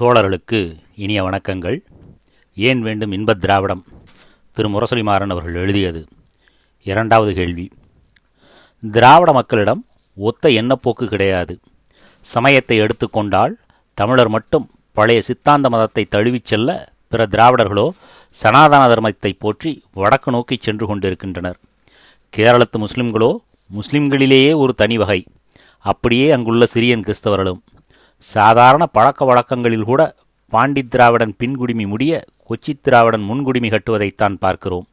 தோழர்களுக்கு இனிய வணக்கங்கள். ஏன் வேண்டும் இன்பத் திராவிடம்? திரு. முரசொலிமாறன் அவர்கள் எழுதியது. இரண்டாவது கேள்வி. திராவிட மக்களிடம் ஒத்த எண்ணப்போக்கு கிடையாது. சமயத்தை எடுத்துக்கொண்டால் தமிழர் மட்டும் பழைய சித்தாந்த மதத்தை தழுவிச் செல்ல பிற திராவிடர்களோ சனாதன தர்மத்தை போற்றி வடக்கு நோக்கி சென்று கொண்டிருக்கின்றனர். கேரளத்து முஸ்லிம்களோ முஸ்லிம்களிலேயே ஒரு தனி வகை. அப்படியே அங்குள்ள சிரியன் கிறிஸ்தவர்களும். சாதாரண பழக்க வழக்கங்களில் கூட பாண்டி திராவிடன் பின்குடிமி முடிய கொச்சி திராவிடன் முன்குடிமி கட்டுவதைத்தான் பார்க்கிறோம்.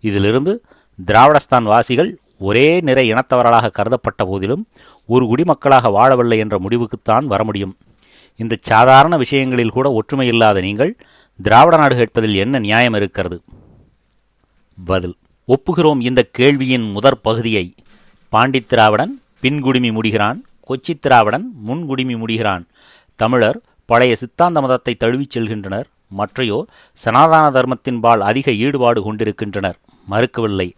இதிலிருந்து திராவிடஸ்தான் வாசிகள் ஒரே நிறை இனத்தவர்களாக கருதப்பட்ட போதிலும் ஒரு குடிமக்களாக வாழவில்லை என்ற முடிவுக்குத்தான் வர முடியும். இந்த சாதாரண விஷயங்களில் கூட ஒற்றுமை இல்லாத நீங்கள் திராவிட நாடு கேட்பதில் என்ன நியாயம் இருக்கிறது? பதில். ஒப்புகிறோம் இந்த கேள்வியின் முதற் பகுதியை. பாண்டி திராவிடன் பின்குடிமி முடிகிறான். கொச்சி திராவிடன் முன்குடிமி முடிகிறான். தமிழர் பழைய சித்தாந்த மதத்தை தழுவிச் செல்கின்றனர். மற்றையோர் சனாதன தர்மத்தின்பால் அதிக ஈடுபாடு கொண்டிருக்கின்றனர். மறுக்கவில்லை.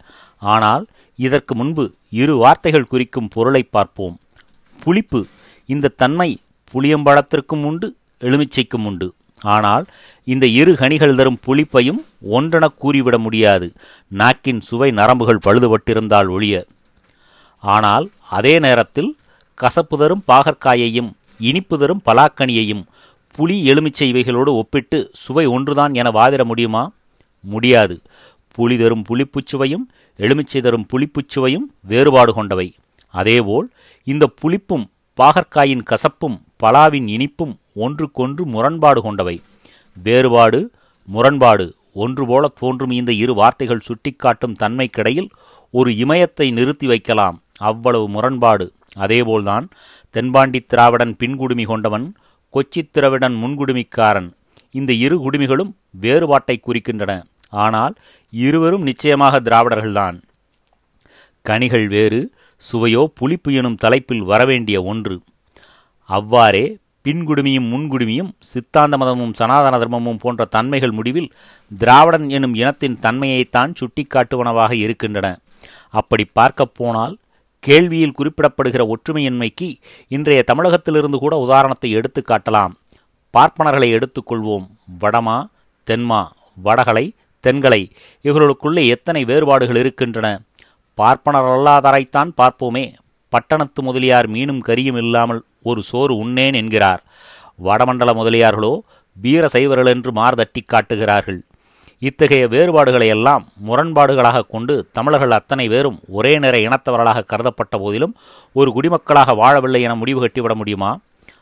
ஆனால் இதற்கு முன்பு இரு வார்த்தைகள் குறிக்கும் பொருளை பார்ப்போம். புளிப்பு இந்த தன்மை புளியம்பழத்திற்கும் உண்டு எலுமிச்சைக்கும் உண்டு. ஆனால் இந்த இரு கனிகள் தரும் புளிப்பையும் ஒன்றென கூறிவிட முடியாது. நாக்கின் சுவை நரம்புகள் பழுதுபட்டிருந்தால் ஒழிய. ஆனால் அதே நேரத்தில் கசப்பு தரும் பாகற்காயையும் இனிப்பு தரும் பலாக்கனியையும் புளி எலுமிச்சை இவைகளோடு ஒப்பிட்டு சுவை ஒன்றுதான் என வாதிட முடியுமா? முடியாது. புளி தரும் புளிப்புச் சுவையும் எலுமிச்சை தரும் புளிப்புச் சுவையும் வேறுபாடு கொண்டவை. அதேபோல் இந்த புளிப்பும் பாகற்காயின் கசப்பும் பலாவின் இனிப்பும் ஒன்றுக்கொன்று முரண்பாடு கொண்டவை. வேறுபாடு முரண்பாடு ஒன்று போல தோன்றும் இந்த இரு வார்த்தைகள் சுட்டிக்காட்டும் தன்மைக்கிடையில் ஒரு இமயத்தை நிறுத்தி வைக்கலாம். அவ்வளவு முரண்பாடு அதேபோல்தான் தென்பாண்டி திராவிடன் பின்குடுமி கொண்டவன் கொச்சி திராவிடன் முன்குடுமிக்காரன். இந்த இரு குடுமிகளும் வேறுபாட்டை குறிக்கின்றன. ஆனால் இருவரும் நிச்சயமாக திராவிடர்கள்தான். கனிகள் வேறு சுவையோ புளிப்பு எனும் தலைப்பில் வரவேண்டிய ஒன்று. அவ்வாறே பின்குடுமியும் முன்குடுமியும் சித்தாந்த மதமும் சனாதன தர்மமும் போன்ற தன்மைகள் முடிவில் திராவிடன் எனும் இனத்தின் தன்மையைத்தான் சுட்டிக்காட்டுவனவாக இருக்கின்றன. அப்படி பார்க்கப் போனால் கேள்வியில் குறிப்பிடப்படுகிற ஒற்றுமையின்மைக்கு இன்றைய தமிழகத்திலிருந்து கூட உதாரணத்தை எடுத்து காட்டலாம். பார்ப்பனர்களை எடுத்துக்கொள்வோம் வடமா தென்மா வடகலை தென்கலை. இவர்களுக்குள்ளே எத்தனை வேறுபாடுகள் இருக்கின்றன? பார்ப்பனர் அல்லாதாரைத்தான் பார்ப்போமே. பட்டணத்து முதலியார் மீனும் கரியும் இல்லாமல் ஒரு சோறு உண்ணேன் என்கிறார். வடமண்டல முதலியார்களோ வீர சைவர்கள் என்று மார்தட்டி காட்டுகிறார்கள். இத்தகைய வேறுபாடுகளை எல்லாம் முரண்பாடுகளாக கொண்டு தமிழர்கள் அத்தனை பேரும் ஒரே நிற இனத்தவர்களாக கருதப்பட்ட போதிலும் ஒரு குடிமக்களாக வாழவில்லை என முடிவு கட்டிவிட முடியுமா?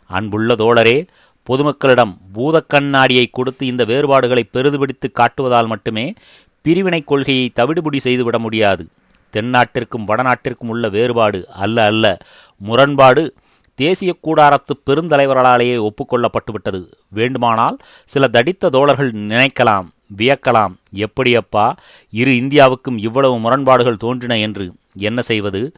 அன்புள்ள தோழரே பொதுமக்களிடம் பூதக்கண்ணாடியை கொடுத்து இந்த வேறுபாடுகளை பெரிதுபிடித்து காட்டுவதால் மட்டுமே பிரிவினை கொள்கையை தவிடுபடி செய்துவிட முடியாது. தென்னாட்டிற்கும் வடநாட்டிற்கும் உள்ள வேறுபாடு அல்ல அல்ல. முரண்பாடு தேசிய கூடாரத்து பெருந்தலைவர்களாலேயே ஒப்புக்கொள்ளப்பட்டுவிட்டது வேண்டுமானால் சில தடித்த தோழர்கள் நினைக்கலாம். வியக்கலாம். எப்படியப்பா? இரு இந்தியாவுக்கும் இவ்வளவு முரண்பாடுகள் தோன்றின என்று என்ன செய்வது?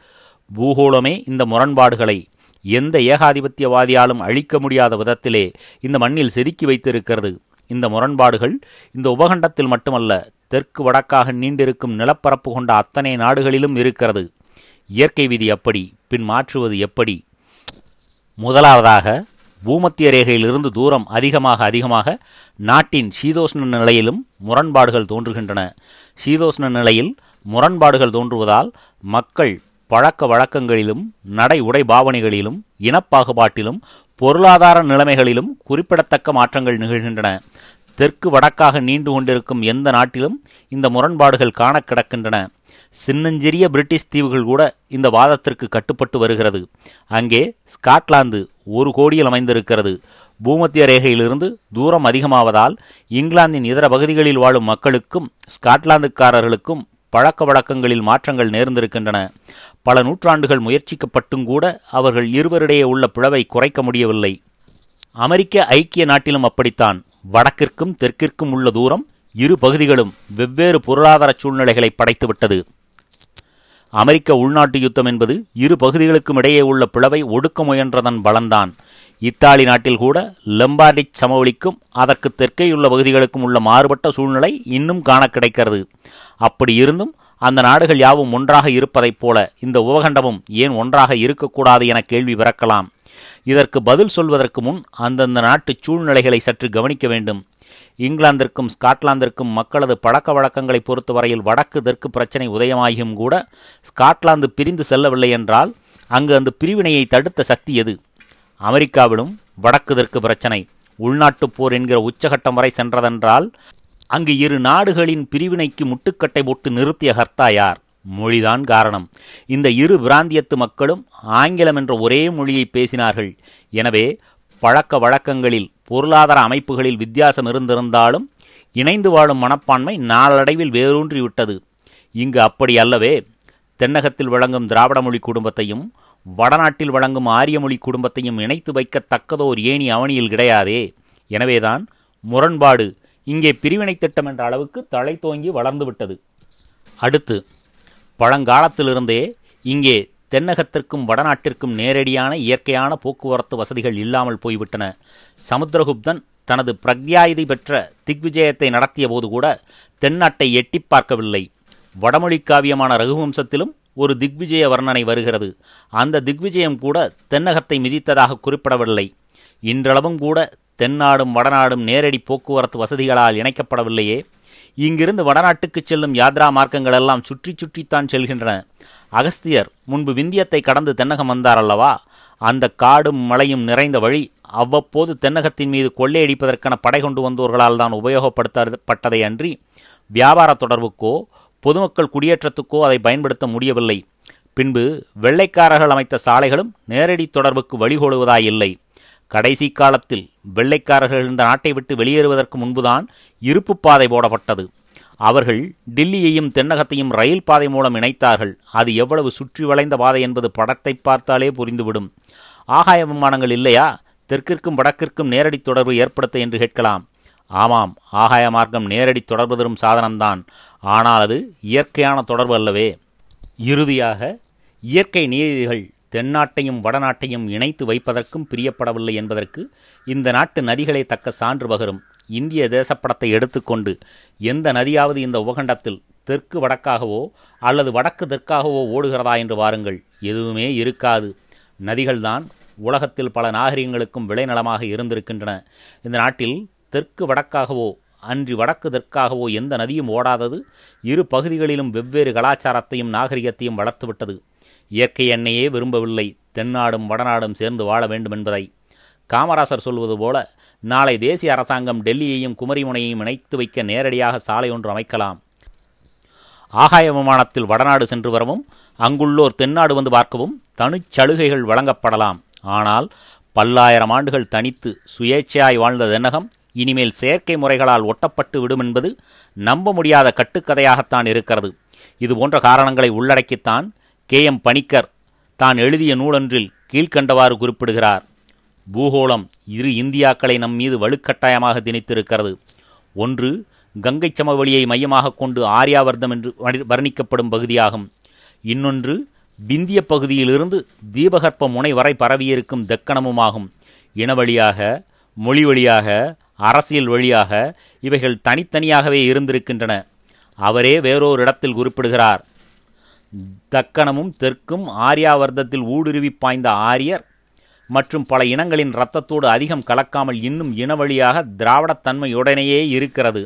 பூகோளமே இந்த முரண்பாடுகளை எந்த ஏகாதிபத்தியவாதியாலும் அழிக்க முடியாத விதத்திலே இந்த மண்ணில் செதுக்கி வைத்திருக்கிறது. இந்த முரண்பாடுகள் இந்த உபகண்டத்தில் மட்டுமல்ல தெற்கு வடக்காக நீண்டிருக்கும் நிலப்பரப்பு கொண்ட அத்தனை நாடுகளிலும் இருக்கிறது. இயற்கை விதி அப்படி பின் மாற்றுவது எப்படி? முதலாவதாக பூமத்திய ரேகையிலிருந்து தூரம் அதிகமாக அதிகமாக நாட்டின் சீதோஷ்ண நிலையிலும் முரண்பாடுகள் தோன்றுகின்றன. சீதோஷ்ண நிலையில் முரண்பாடுகள் தோன்றுவதால் மக்கள் பழக்க வழக்கங்களிலும் நடை உடை பாவனைகளிலும் இனப்பாகுபாட்டிலும் பொருளாதார நிலைமைகளிலும் குறிப்பிடத்தக்க மாற்றங்கள் நிகழ்கின்றன. தெற்கு வடக்காக நீண்டு கொண்டிருக்கும் எந்த நாட்டிலும் இந்த முரண்பாடுகள் காண கிடக்கின்றன. சின்னஞ்சிறிய பிரிட்டிஷ் தீவுகள் கூட இந்த வாதத்திற்கு கட்டுப்பட்டு வருகிறது. அங்கே ஸ்காட்லாந்து ஒரு கோடியில் அமைந்திருக்கிறது. பூமத்திய ரேகையிலிருந்து தூரம் அதிகமாவதால் இங்கிலாந்தின் இதர பகுதிகளில் வாழும் மக்களுக்கும் ஸ்காட்லாந்துக்காரர்களுக்கும் பழக்க வழக்கங்களில் மாற்றங்கள் நேர்ந்திருக்கின்றன. பல நூற்றாண்டுகள் முயற்சிக்கப்பட்டும் கூட அவர்கள் இருவரிடையே உள்ள பிளவை குறைக்க முடியவில்லை. அமெரிக்க ஐக்கிய நாட்டிலும் அப்படித்தான். வடக்கிற்கும் தெற்கிற்கும் உள்ள தூரம் இரு பகுதிகளும் வெவ்வேறு பொருளாதார சூழ்நிலைகளை படைத்துவிட்டது. அமெரிக்க உள்நாட்டு யுத்தம் என்பது இரு பகுதிகளுக்கும் இடையே உள்ள பிளவை ஒடுக்க முயன்றதன் பலன்தான். இத்தாலி நாட்டில் கூட லெம்பார்டி சமவெளிக்கும் அதற்கு தெற்கேயுள்ள பகுதிகளுக்கும் உள்ள மாறுபட்ட சூழ்நிலை இன்னும் காண கிடைக்கிறது. அப்படி இருந்தும் அந்த நாடுகள் யாவும் ஒன்றாக இருப்பதைப் போல இந்த உபகண்டமும் ஏன் ஒன்றாக இருக்கக்கூடாது என கேள்வி பிறக்கலாம். இதற்கு பதில் சொல்வதற்கு முன் அந்தந்த நாட்டு சூழ்நிலைகளை சற்று கவனிக்க வேண்டும். இங்கிலாந்திற்கும் ஸ்காட்லாந்திற்கும் மக்களது பழக்க வழக்கங்களை பொறுத்தவரையில் வடக்கு தெற்கு பிரச்சனை உதயமாகியும் கூட ஸ்காட்லாந்து பிரிந்து செல்லவில்லை என்றால் அங்கு அந்த பிரிவினையை தடுத்த சக்தி எது? அமெரிக்காவிலும் வடக்கு தெற்கு பிரச்சனை. உள்நாட்டுப் போர் என்கிற உச்சகட்டம் வரை சென்றதென்றால் அங்கு இரு நாடுகளின் பிரிவினைக்கு முட்டுக்கட்டை போட்டு நிறுத்திய ஹர்த்தா யார்? மொழிதான் காரணம். இந்த இரு பிராந்தியத்து மக்களும் ஆங்கிலம் என்ற ஒரே மொழியை பேசினார்கள். எனவே பழக்க வழக்கங்களில் பொருளாதார அமைப்புகளில் வித்தியாசம் இருந்திருந்தாலும் இணைந்து வாழும் மனப்பான்மை நாளடைவில் வேரூன்றிவிட்டது. இங்கு அப்படி அல்லவே தென்னகத்தில் வழங்கும் திராவிட மொழி குடும்பத்தையும் வடநாட்டில் வழங்கும் ஆரிய மொழி குடும்பத்தையும் இணைத்து வைக்கத்தக்கதோர் ஏணி அவனியில் கிடையாதே. எனவேதான் முரண்பாடு இங்கே பிரிவினை திட்டம் என்ற அளவுக்கு தலை தோங்கி வளர்ந்துவிட்டது. அடுத்து பழங்காலத்திலிருந்தே இங்கே தென்னகத்திற்கும் வடநாட்டிற்கும் நேரடியான இயற்கையான போக்குவரத்து வசதிகள் இல்லாமல் போய்விட்டன. சமுத்திரகுப்தன் தனது பிரக்யாயுதி பெற்ற திக்விஜயத்தை நடத்திய போது கூட தென்னாட்டை எட்டிப் பார்க்கவில்லை. வடமொழி காவியமான ரகுவம்சத்திலும் ஒரு திக்விஜய வர்ணனை வருகிறது. அந்த திக்விஜயம் கூட தென்னகத்தை மிதித்ததாக குறிப்பிடவில்லை. இன்றளவும் கூட தென்னாடும் வடநாடும் நேரடி போக்குவரத்து வசதிகளால் இணைக்கப்படவில்லையே. இங்கிருந்து வடநாட்டுக்கு செல்லும் யாத்ரா மார்க்கங்கள் எல்லாம் சுற்றி சுற்றித்தான் செல்கின்றன. அகஸ்தியர் முன்பு விந்தியத்தை கடந்து தென்னகம் வந்தார் அல்லவா அந்த காடும் மலையும் நிறைந்த வழி அவ்வப்போது தென்னகத்தின் மீது கொள்ளையடிப்பதற்கான படை கொண்டு வந்தோர்களால் தான் உபயோகப்படுத்தப்பட்டதை அன்றி வியாபார தொடர்புக்கோ பொதுமக்கள் குடியேற்றத்துக்கோ அதை பயன்படுத்த முடியவில்லை. பின்பு வெள்ளைக்காரர்கள் அமைத்த சாலைகளும் நேரடி தொடர்புக்கு வழிகோடுவதாயில்லை கடைசி காலத்தில் வெள்ளைக்காரர்கள் இந்த நாட்டை விட்டு வெளியேறுவதற்கு முன்புதான் இருப்பு பாதை போடப்பட்டது. அவர்கள் டில்லியையும் தென்னகத்தையும் ரயில் பாதை மூலம் இணைத்தார்கள். அது எவ்வளவு சுற்றி வளைந்த பாதை என்பது படத்தை பார்த்தாலே புரிந்துவிடும். ஆகாய விமானங்கள் இல்லையா? தெற்கிற்கும் வடக்கிற்கும் நேரடி தொடர்பு ஏற்படுத்த என்று கேட்கலாம். ஆமாம் ஆகாய மார்க்கம் நேரடி தொடர்பு தரும் சாதனம்தான். ஆனால் அது இயற்கையான தொடர்பு அல்லவே. இறுதியாக இயற்கை நீதிகள் தென்னாட்டையும் வடநாட்டையும் இணைத்து வைப்பதற்கும் பிரியப்படவில்லை என்பதற்கு இந்த நாட்டு நதிகளை தக்க சான்று பகரும். இந்திய தேசப்படத்தை எடுத்துக்கொண்டு எந்த நதியாவது இந்த உபகண்டத்தில் தெற்கு வடக்காகவோ அல்லது வடக்கு தெற்காகவோ ஓடுகிறதா என்று வாருங்கள். எதுவுமே இருக்காது. நதிகள்தான் உலகத்தில் பல நாகரிகங்களுக்கும் விளைநிலமாக இருந்திருக்கின்றன. இந்த நாட்டில் தெற்கு வடக்காகவோ அன்றி வடக்கு தெற்காகவோ எந்த நதியும் ஓடாதது. இரு பகுதிகளிலும் வெவ்வேறு கலாச்சாரத்தையும் நாகரிகத்தையும் வளர்த்துவிட்டது. இயற்கை எண்ணெயே விரும்பவில்லை. தென்னாடும் வடநாடும் சேர்ந்து வாழ வேண்டும் என்பதை காமராசர் சொல்வது போல நாளை தேசிய அரசாங்கம் டெல்லியையும் குமரிமுனையையும் இணைத்து வைக்க நேரடியாக சாலை ஒன்று அமைக்கலாம். ஆகாய விமானத்தில் வடநாடு சென்று வரவும் அங்குள்ளோர் தென்னாடு வந்து பார்க்கவும் தனிச்சலுகைகள் வழங்கப்படலாம். ஆனால் பல்லாயிரம் ஆண்டுகள் தனித்து சுயேட்சையாய் வாழ்ந்த தென்னகம் இனிமேல் செயற்கை முறைகளால் ஒட்டப்பட்டு விடும் என்பது நம்ப முடியாத கட்டுக்கதையாகத்தான் இருக்கிறது. இது போன்ற காரணங்களை உள்ளடக்கித்தான் கே எம் பணிக்கர் தான் எழுதிய நூலொன்றில் கீழ்க்கண்டவாறு குறிப்பிடுகிறார். பூகோளம் இரு இந்தியாக்களை நம் மீது வலுக்கட்டாயமாக திணித்திருக்கிறது. ஒன்று கங்கை சமவெளியை மையமாக கொண்டு ஆரியாவர்தம் என்று வர்ணிக்கப்படும் பகுதியாகும். இன்னொன்று விந்திய பகுதியிலிருந்து தீபகற்ப முனை வரை பரவியிருக்கும் தெக்கணமுமாகும். இனவழியாக மொழி வழியாக அரசியல் வழியாக இவைகள் தனித்தனியாகவே இருந்திருக்கின்றன. அவரே வேறொரு இடத்தில் குறிப்பிடுகிறார். தக்கணமும் தெற்கும் ஆரியாவர்த்தத்தில் ஊடுருவி பாய்ந்த ஆரியர் மற்றும் பல இனங்களின் இரத்தத்தோடு அதிகம் கலக்காமல் இன்னும் இனவழியாக திராவிடத்தன்மையுடனேயே இருக்கிறது.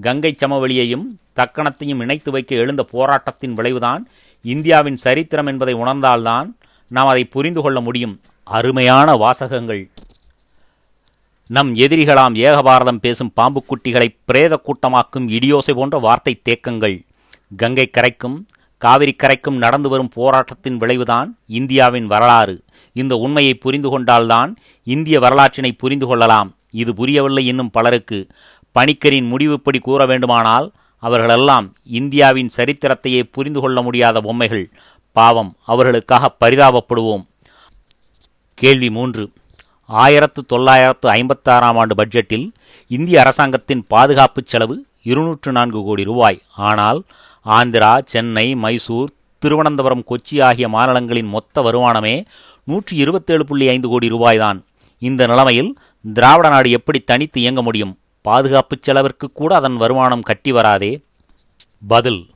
கங்கை சமவெளியையும் தக்கணத்தையும் இணைத்து வைக்க எழுந்த போராட்டத்தின் விளைவுதான் இந்தியாவின் சரித்திரம் என்பதை உணர்ந்தால்தான் நாம் அதை புரிந்து கொள்ள முடியும். அருமையான வாசகங்கள். நம் எதிரிகளாம் ஏகபாரதம் பேசும் பாம்புக்குட்டிகளை பிரேத கூட்டமாக்கும் இடியோசை போன்ற வார்த்தை தேக்கங்கள். கங்கை கரைக்கும் காவிரி கரைக்கும் நடந்து வரும் போராட்டத்தின் விளைவுதான் இந்தியாவின் வரலாறு. இந்த உண்மையை புரிந்து கொண்டால்தான் இந்திய வரலாற்றினை புரிந்து கொள்ளலாம். இது புரியவில்லை இன்னும் பலருக்கு. பணிக்கரின் முடிவுப்படி கூற வேண்டுமானால் அவர்களெல்லாம் இந்தியாவின் சரித்திரத்தையே புரிந்து கொள்ள முடியாத பொம்மைகள். பாவம் அவர்களுக்காக பரிதாபப்படுவோம். கேள்வி மூன்று. ஆயிரத்து தொள்ளாயிரத்து ஐம்பத்தாறாம் ஆண்டு பட்ஜெட்டில் இந்திய அரசாங்கத்தின் பாதுகாப்பு செலவு இருநூற்று நான்கு கோடி ரூபாய். ஆனால் ஆந்திரா சென்னை மைசூர் திருவனந்தபுரம் கொச்சி ஆகிய மாநிலங்களின் மொத்த வருமானமே நூற்றி இருபத்தேழு புள்ளி ஐந்து கோடி ரூபாய்தான். இந்த நிலைமையில் திராவிட நாடு எப்படி தனித்து இயங்க முடியும்? பாதுகாப்பு செலவிற்கு கூட அதன் வருமானம் கட்டி வராதே. பதில்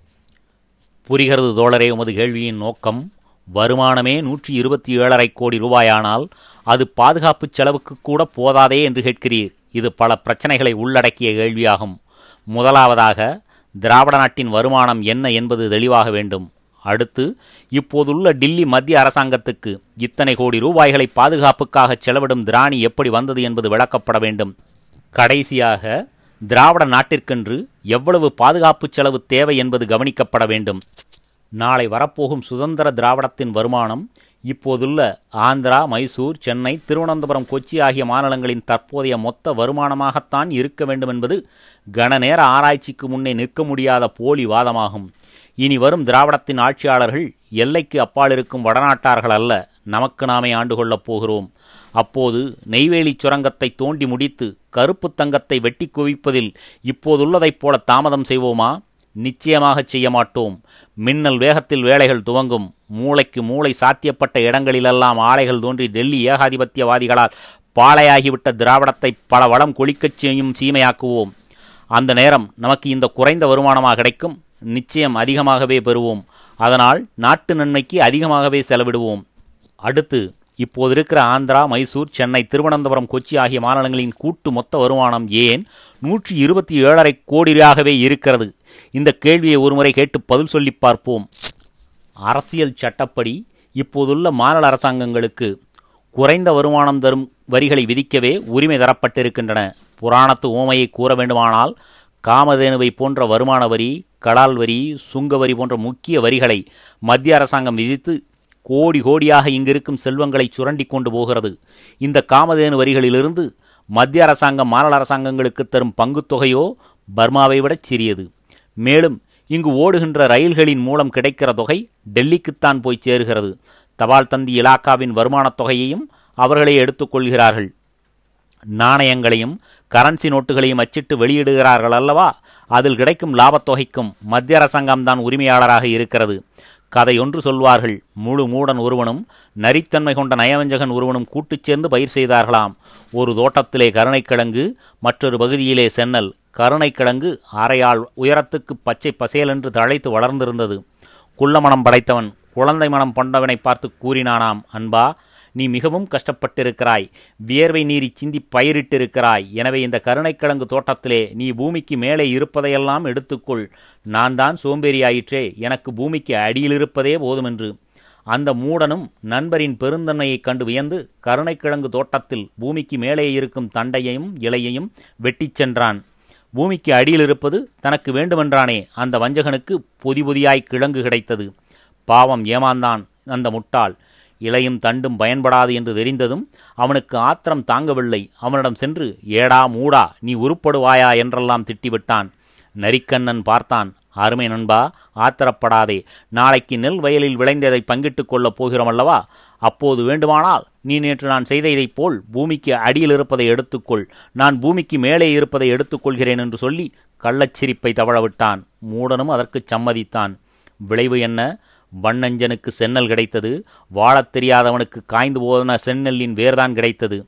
புரிகிறது தோழரே உமது கேள்வியின் நோக்கம் வருமானமே நூற்றி இருபத்தி ஏழரை கோடி ரூபாயானால் அது பாதுகாப்பு செலவுக்கு கூட போதாதே என்று கேட்கிறீர். இது பல பிரச்சனைகளை உள்ளடக்கிய கேள்வியாகும். முதலாவதாக திராவிட நாட்டின் வருமானம் என்ன என்பது தெளிவாக வேண்டும். அடுத்து இப்போதுள்ள டில்லி மத்திய அரசாங்கத்துக்கு இத்தனை கோடி ரூபாய்களை பாதுகாப்புக்காக செலவிடும் திராணி எப்படி வந்தது என்பது விளக்கப்பட வேண்டும். கடைசியாக திராவிட நாட்டிற்கென்று எவ்வளவு பாதுகாப்பு செலவு தேவை என்பது கவனிக்கப்பட வேண்டும். நாளை வரப்போகும் சுதந்திர திராவிடத்தின் வருமானம் இப்போதுள்ள ஆந்திரா மைசூர் சென்னை திருவனந்தபுரம் கொச்சி ஆகிய மாநிலங்களின் தற்போதைய மொத்த வருமானமாகத்தான் இருக்க வேண்டும் என்பது கனநேர ஆராய்ச்சிக்கு முன்னே நிற்க முடியாத போலி வாதமாகும். இனி வரும் திராவிடத்தின் ஆட்சியாளர்கள் எல்லைக்கு அப்பால் இருக்கும் வடநாட்டார்கள் அல்ல நமக்கு நாமே ஆண்டு கொள்ளப் போகிறோம். அப்போது நெய்வேலி சுரங்கத்தை தோண்டி முடித்து கருப்பு தங்கத்தை வெட்டி குவிப்பதில் இப்போதுள்ளதைப் போல தாமதம் செய்வோமா? நிச்சயமாக செய்ய மாட்டோம் மின்னல் வேகத்தில் வேலைகள் துவங்கும். மூளைக்கு மூளை சாத்தியப்பட்ட இடங்களிலெல்லாம் ஆலைகள் தோன்றி டெல்லி ஏகாதிபத்தியவாதிகளால் பாளையாகிவிட்ட திராவிடத்தை பல வளம் கொளிக்கச் செய்யும் சீமையாக்குவோம். அந்த நேரம் நமக்கு இந்த குறைந்த வருமானமாக கிடைக்கும். நிச்சயம் அதிகமாகவே பெறுவோம். அதனால் நாட்டு நன்மைக்கு அதிகமாகவே செலவிடுவோம். அடுத்து இப்போது இருக்கிற ஆந்திரா மைசூர் சென்னை திருவனந்தபுரம் கொச்சி ஆகிய மாநிலங்களின் கூட்டு மொத்த வருமானம் ஏன் நூற்றி இருபத்தி ஏழரை கோடியாகவே இருக்கிறது? இந்த கேள்வியை ஒருமுறை கேட்டு பதில் சொல்லி பார்ப்போம். அரசியல் சட்டப்படி இப்போதுள்ள மாநில அரசாங்கங்களுக்கு குறைந்த வருமானம் தரும் வரிகளை விதிக்கவே உரிமை தரப்பட்டிருக்கின்றன. புராணத்து ஓமையை கூற வேண்டுமானால் காமதேனுவை போன்ற வருமான வரி கலால் வரி சுங்க வரி போன்ற முக்கிய வரிகளை மத்திய அரசாங்கம் விதித்து கோடி கோடியாக இங்கிருக்கும் செல்வங்களை சுரண்டி கொண்டு போகிறது. இந்த காமதேனு வரிகளிலிருந்து மத்திய அரசாங்கம் மாநில அரசாங்கங்களுக்கு தரும் பங்குத் தொகையோ பர்மாவை விடச் சிறியது. மேலும் இங்கு ஓடுகின்ற ரயில்களின் மூலம் கிடைக்கிற தொகை டெல்லிக்குத்தான் போய் சேருகிறது. தபால் தந்தி இலாக்காவின் வருமானத் தொகையையும் அவர்களே எடுத்துக்கொள்கிறார்கள் நாணயங்களையும் கரன்சி நோட்டுகளையும் அச்சிட்டு வெளியிடுகிறார்கள் அல்லவா? அதில் கிடைக்கும் லாபத் தொகைக்கும் மத்திய அரசாங்கம்தான் உரிமையாளராக இருக்கிறது. கதையொன்று சொல்வார்கள். முழு மூடன் ஒருவனும் நரித்தன்மை கொண்ட நயவஞ்சகன் ஒருவனும் கூட்டுச் சேர்ந்து பயிர் செய்தார்களாம். ஒரு தோட்டத்திலே கருணைக்கிழங்கு மற்றொரு பகுதியிலே சென்னல். கருணைக்கிழங்கு அரையாள் உயரத்துக்கு பச்சை பசேலென்று தழைத்து வளர்ந்திருந்தது. குள்ளமனம் படைத்தவன் குழந்தை மனம் கொண்டவனை பார்த்து கூறினானாம் அன்பா நீ மிகவும் கஷ்டப்பட்டிருக்கிறாய். வியர்வை நீரி சிந்தி பயிரிட்டிருக்கிறாய். எனவே இந்த கருணைக்கிழங்கு தோட்டத்திலே நீ பூமிக்கு மேலே இருப்பதையெல்லாம் எடுத்துக்கொள். நான் தான் சோம்பேறியாயிற்றே. எனக்கு பூமிக்கு அடியில் இருப்பதே போதுமென்று. அந்த மூடனும் நண்பரின் பெருந்தன்மையைக் கண்டு வியந்து கருணைக்கிழங்கு தோட்டத்தில் பூமிக்கு மேலே இருக்கும் தண்டையையும் இலையையும் வெட்டிச் சென்றான். பூமிக்கு அடியில் இருப்பது தனக்கு வேண்டுமென்றானே. அந்த வஞ்சகனுக்கு பொதி பொதியாய் கிழங்கு கிடைத்தது. பாவம் ஏமாந்தான் அந்த முட்டாள். இலையும் தண்டும் பயன்படாது என்று தெரிந்ததும் அவனுக்கு ஆத்திரம் தாங்கவில்லை. அவனிடம் சென்று ஏடா மூடா நீ உருப்படுவாயா? என்றெல்லாம் திட்டிவிட்டான். நரிக்கண்ணன் பார்த்தான். அருமை நண்பா ஆத்திரப்படாதே. நாளைக்கு நெல் வயலில் விளைந்ததை பங்கிட்டுக் கொள்ளப் போகிறோம் அல்லவா அப்போது வேண்டுமானால் நீ நேற்று நான் செய்த இதைப் போல் பூமிக்கு அடியில் இருப்பதை எடுத்துக்கொள். நான் பூமிக்கு மேலே இருப்பதை எடுத்துக்கொள்கிறேன் என்று சொல்லி கள்ளச்சிரிப்பை தவழவிட்டான். மூடனும் அதற்குச் சம்மதித்தான். விளைவு என்ன? வண்ணஞ்சனுக்கு சென்னல் கிடைத்தது. வாழத் தெரியாதவனுக்கு காய்ந்து போன செந்நெல்லின் வேர்தான் கிடைத்தது.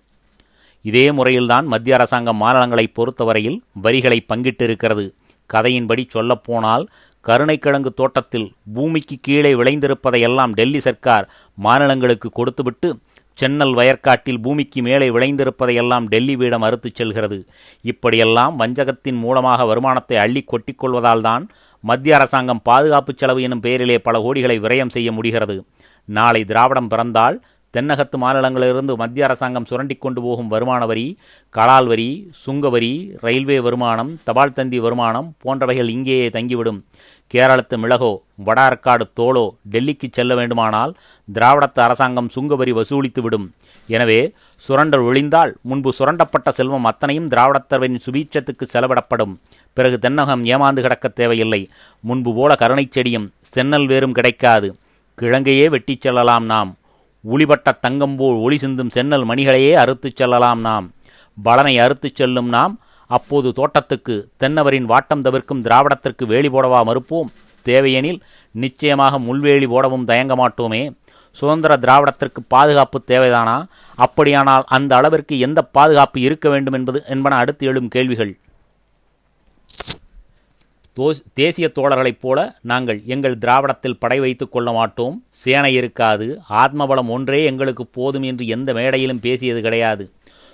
இதே முறையில்தான் மத்திய அரசாங்கம் மாநிலங்களை பொறுத்தவரையில் வரிகளை பங்கிட்டிருக்கிறது. கதையின்படி சொல்லப்போனால் கருணைக்கிழங்கு தோட்டத்தில் பூமிக்கு கீழே விளைந்திருப்பதையெல்லாம் டெல்லி சர்க்கார் மாநிலங்களுக்கு கொடுத்துவிட்டு சென்னல் வயற்காட்டில் பூமிக்கு மேலே விளைந்திருப்பதையெல்லாம் டெல்லி வீடம் அறுத்துச் செல்கிறது. இப்படியெல்லாம் வஞ்சகத்தின் மூலமாக வருமானத்தை அள்ளி கொட்டிக்கொள்வதால்தான் மத்திய அரசாங்கம் பாதுகாப்பு செலவு எனும் பெயரிலே பல கோடிகளை விரயம் செய்ய முடிகிறது. நாளை திராவிடம் பிறந்தால் தென்னகத்து மாநிலங்களிலிருந்து மத்திய அரசாங்கம் சுரண்டி கொண்டு போகும் வருமான வரி கலால் வரி சுங்க வரி ரயில்வே வருமானம் தபால் தந்தி வருமானம் போன்றவைகள் இங்கேயே தங்கிவிடும். கேரளத்து மிளகோ வட ஆற்காடு தோளோ டெல்லிக்கு செல்ல வேண்டுமானால் திராவிடத்து அரசாங்கம் சுங்க வரி வசூலித்துவிடும். எனவே சுரண்டல் ஒழிந்தால் முன்பு சுரண்டப்பட்ட செல்வம் அத்தனையும் திராவிடத்தரவின் சுபீட்சத்துக்கு செலவிடப்படும். பிறகு தென்னகம் ஏமாந்து கிடக்க தேவையில்லை. முன்பு போல கருணைச் செடியும் சென்னல் வேறும் கிடைக்காது. கிழங்கையே வெட்டிச் செல்லலாம் நாம். உளிபட்ட தங்கம்போல் ஒளி சிந்தும் சென்னல் மணிகளையே அறுத்துச் செல்லலாம் நாம். பலனை அறுத்துச் செல்லும் நாம். அப்போது தோட்டத்துக்கு தென்னவரின் வாட்டம் தவிர்க்கும் திராவிடத்திற்கு வேலி போடவா மறுப்போம்? தேவையெனில் நிச்சயமாக முள்வேலி போடவும் தயங்க மாட்டோமே. சுதந்திர திராவிடத்திற்கு பாதுகாப்பு தேவைதானா? அப்படியானால் அந்த அளவிற்கு எந்த பாதுகாப்பு இருக்க வேண்டும் என்பது என்பன அடுத்து எழும் கேள்விகள். தேசிய தோழர்களைப் போல நாங்கள் எங்கள் திராவிடத்தில் படை வைத்து கொள்ள மாட்டோம். சேனை இருக்காது. ஆத்மபலம் ஒன்றே எங்களுக்கு போதும் என்று எந்த மேடையிலும் பேசியது கிடையாது.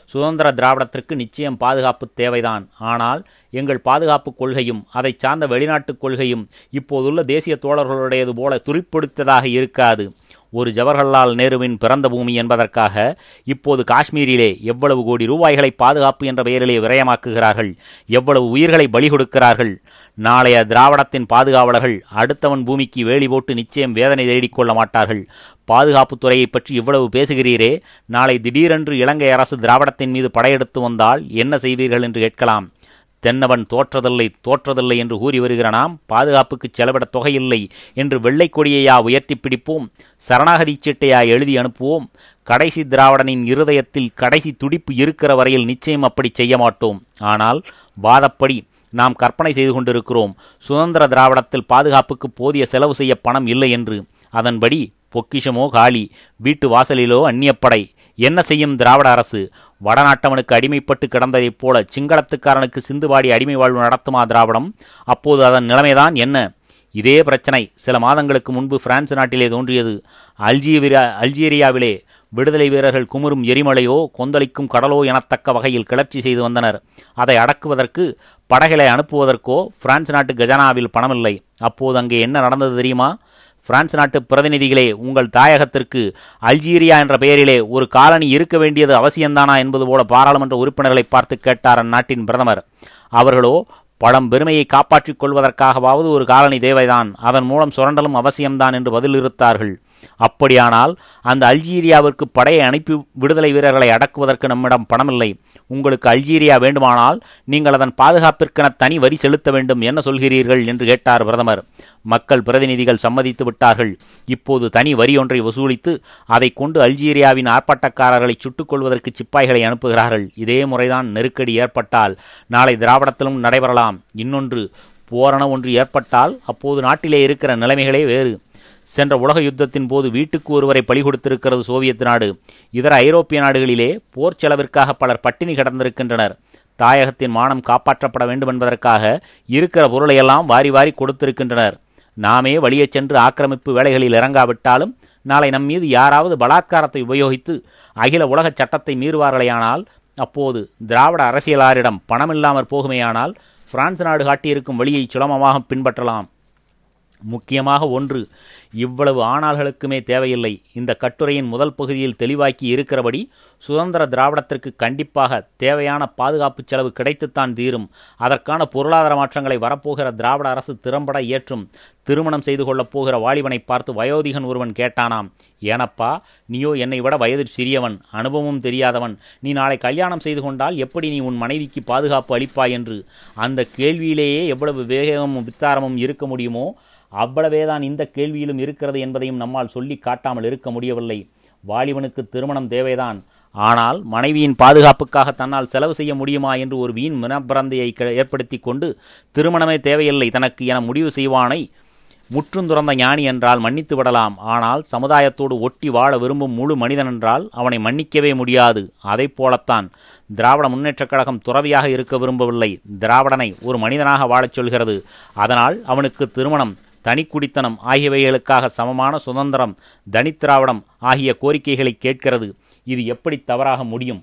சுதந்திர திராவிடத்திற்கு நிச்சயம் பாதுகாப்பு தேவைதான். ஆனால் எங்கள் பாதுகாப்பு கொள்கையும் அதை சார்ந்த வெளிநாட்டுக் கொள்கையும் இப்போதுள்ள தேசிய தோழர்களுடையது போல துருப்பிடித்ததாக இருக்காது. ஒரு ஜவஹர்லால் நேருவின் பிறந்த பூமி என்பதற்காக இப்போது காஷ்மீரிலே எவ்வளவு கோடி ரூபாய்களை பாதுகாப்பு என்ற பெயரிலே விரயமாக்குகிறார்கள். எவ்வளவு உயிர்களை பலி கொடுக்கிறார்கள். நாளைய திராவிடத்தின் பாதுகாவலர்கள் அடுத்தவன் பூமிக்கு வேலி போட்டு நிச்சயம் வேதனை தேடிக்கொள்ள மாட்டார்கள். பாதுகாப்புத்துறையை பற்றி இவ்வளவு பேசுகிறீரே? நாளை திடீரென்று இலங்கை அரசு திராவிடத்தின் மீது படையெடுத்து வந்தால் என்ன செய்வீர்கள் என்று கேட்கலாம். தென்னவன் தோற்றதில்லை தோற்றதில்லை என்று கூறி வருகிற நாம் பாதுகாப்புக்கு செலவிட தொகையில்லை என்று வெள்ளை கொடியையா உயர்த்தி பிடிப்போம்? சரணாகதி சீட்டையா எழுதி அனுப்புவோம்? கடைசி திராவிடனின் இருதயத்தில் கடைசி துடிப்பு இருக்கிற வரையில் நிச்சயம் அப்படி செய்ய மாட்டோம். ஆனால் வாதப்படி நாம் கற்பனை செய்து கொண்டிருக்கிறோம். சுதந்திர திராவிடத்தில் பாதுகாப்புக்கு போதிய செலவு செய்ய பணம் இல்லை என்று. அதன்படி பொக்கிஷமோ காலி வீட்டு வாசலிலோ அந்நியப்படை. என்ன செய்யும் திராவிட அரசு? வடநாட்டவனுக்கு அடிமைப்பட்டு கிடந்ததைப் போல சிங்களத்துக்காரனுக்கு சிந்துபாடி அடிமை வாழ்வு நடத்துமா திராவிடம்? அப்போது அதன் நிலைமைதான் என்ன? இதே பிரச்சனை சில மாதங்களுக்கு முன்பு பிரான்ஸ் நாட்டிலே தோன்றியது. அல்ஜீரியா அல்ஜீரியாவிலே விடுதலை வீரர்கள் குமுறும் எரிமலையோ கொந்தளிக்கும் கடலோ எனத்தக்க வகையில் கிளர்ச்சி செய்து வந்தனர். அதை அடக்குவதற்கு படகளை அனுப்புவதற்கோ பிரான்ஸ் நாட்டு கஜானாவில் பணமில்லை. அப்போது அங்கே என்ன நடந்தது தெரியுமா? பிரான்ஸ் நாட்டு பிரதிநிதிகளே உங்கள் தாயகத்திற்கு அல்ஜீரியா என்ற பெயரிலே ஒரு காலனி இருக்க வேண்டியது அவசியம்தானா என்பது போல பாராளுமன்ற உறுப்பினர்களை பார்த்து கேட்டார் அந்நாட்டின் பிரதமர். அவர்களோ பழம் பெருமையை காப்பாற்றிக் கொள்வதற்காகவாவது ஒரு காலனி தேவைதான். அதன் மூலம் சுரண்டலும் அவசியம்தான் என்று பதிலிருத்தார்கள் அப்படியானால் அந்த அல்ஜீரியாவிற்கு படையை அனுப்பி விடுதலை வீரர்களை அடக்குவதற்கு நம்மிடம் பணமில்லை. உங்களுக்கு அல்ஜீரியா வேண்டுமானால் நீங்கள் அதன் பாதுகாப்பிற்கென தனி வரி செலுத்த வேண்டும் என்ன சொல்கிறீர்கள் என்று கேட்டார் பிரதமர். மக்கள் பிரதிநிதிகள் சம்மதித்து விட்டார்கள். இப்போது தனி வரி ஒன்றை வசூலித்து அதை கொண்டு அல்ஜீரியாவின் ஆர்ப்பாட்டக்காரர்களை சுட்டுக் கொள்வதற்கு சிப்பாய்களை அனுப்புகிறார்கள். இதே முறைதான் நெருக்கடி ஏற்பட்டால் நாளை திராவிடத்திலும் நடைபெறலாம். இன்னொன்று போரண ஒன்று ஏற்பட்டால் அப்போது நாட்டிலே இருக்கிற நிலைமைகளே வேறு. சென்ற உலக யுத்தத்தின் போது வீட்டுக்கு ஒருவரை பலி கொடுத்திருக்கிறது சோவியத் நாடு. இதர ஐரோப்பிய நாடுகளிலே போர் செலவிற்காக பலர் பட்டினி கிடந்திருக்கின்றனர். தாயகத்தின் மானம் காப்பாற்றப்பட வேண்டும் என்பதற்காக இருக்கிற பொருளையெல்லாம் வாரி வாரி கொடுத்திருக்கின்றனர். நாமே வழியே சென்று ஆக்கிரமிப்பு வேலைகளில் இறங்காவிட்டாலும் நாளை நம் மீது யாராவது பலாத்காரத்தை உபயோகித்து அகில உலக சட்டத்தை மீறுவார்களேயானால் அப்போது திராவிட அரசியலாரிடம் பணமில்லாமற் போகுமேயானால் பிரான்ஸ் நாடு காட்டியிருக்கும் வழியை சுலமமாக பின்பற்றலாம். முக்கியமாக ஒன்று இவ்வளவு ஆனால்களுக்குமே தேவையில்லை. இந்த கட்டுரையின் முதல் பகுதியில் தெளிவாக்கி இருக்கிறபடி சுதந்திர திராவிடத்திற்கு கண்டிப்பாக தேவையான பாதுகாப்பு செலவு கிடைத்துத்தான் தீரும். அதற்கான பொருளாதார மாற்றங்களை வரப்போகிற திராவிட அரசு திறம்பட ஏற்றும் திருமணம் செய்து கொள்ளப் போகிற வாலிபனை பார்த்து வயோதிகன் ஒருவன் கேட்டானாம் ஏனப்பா நீயோ என்னை விட வயதில் சிறியவன் அனுபவமும் தெரியாதவன். நீ நாளை கல்யாணம் செய்து கொண்டால் எப்படி நீ உன் மனைவிக்கு பாதுகாப்பு அளிப்பாய் என்று? அந்த கேள்வியிலேயே எவ்வளவு வேகமும் வித்தாரமும் இருக்க முடியுமோ அவ்வளவேதான் இந்த கேள்வியிலும் இருக்கிறது என்பதையும் நம்மால் சொல்லி காட்டாமல் இருக்க முடியவில்லை. வாலிபனுக்கு திருமணம் தேவைதான். ஆனால் மனைவியின் பாதுகாப்புக்காக தன்னால் செலவு செய்ய முடியுமா என்று ஒரு வீண் மனப்பிரந்தையை ஏற்படுத்தி கொண்டு திருமணமே தேவையில்லை தனக்கு என முடிவு செய்வானை முற்றும் துறந்த ஞானி என்றால் மன்னித்து விடலாம். ஆனால் சமுதாயத்தோடு ஒட்டி வாழ விரும்பும் முழு மனிதன் என்றால் அவனை மன்னிக்கவே முடியாது. அதைப் போலத்தான் திராவிட முன்னேற்றக் கழகம் துறவியாக இருக்க விரும்பவில்லை. திராவிடனை ஒரு மனிதனாக வாழச் சொல்கிறது. அதனால் அவனுக்கு திருமணம் தனிக்குடித்தனம் ஆகியவைகளுக்காக சமமான சுதந்திரம் தனித்திராவிடம் ஆகிய கோரிக்கைகளை கேட்கிறது. இது எப்படி தவறாக முடியும்?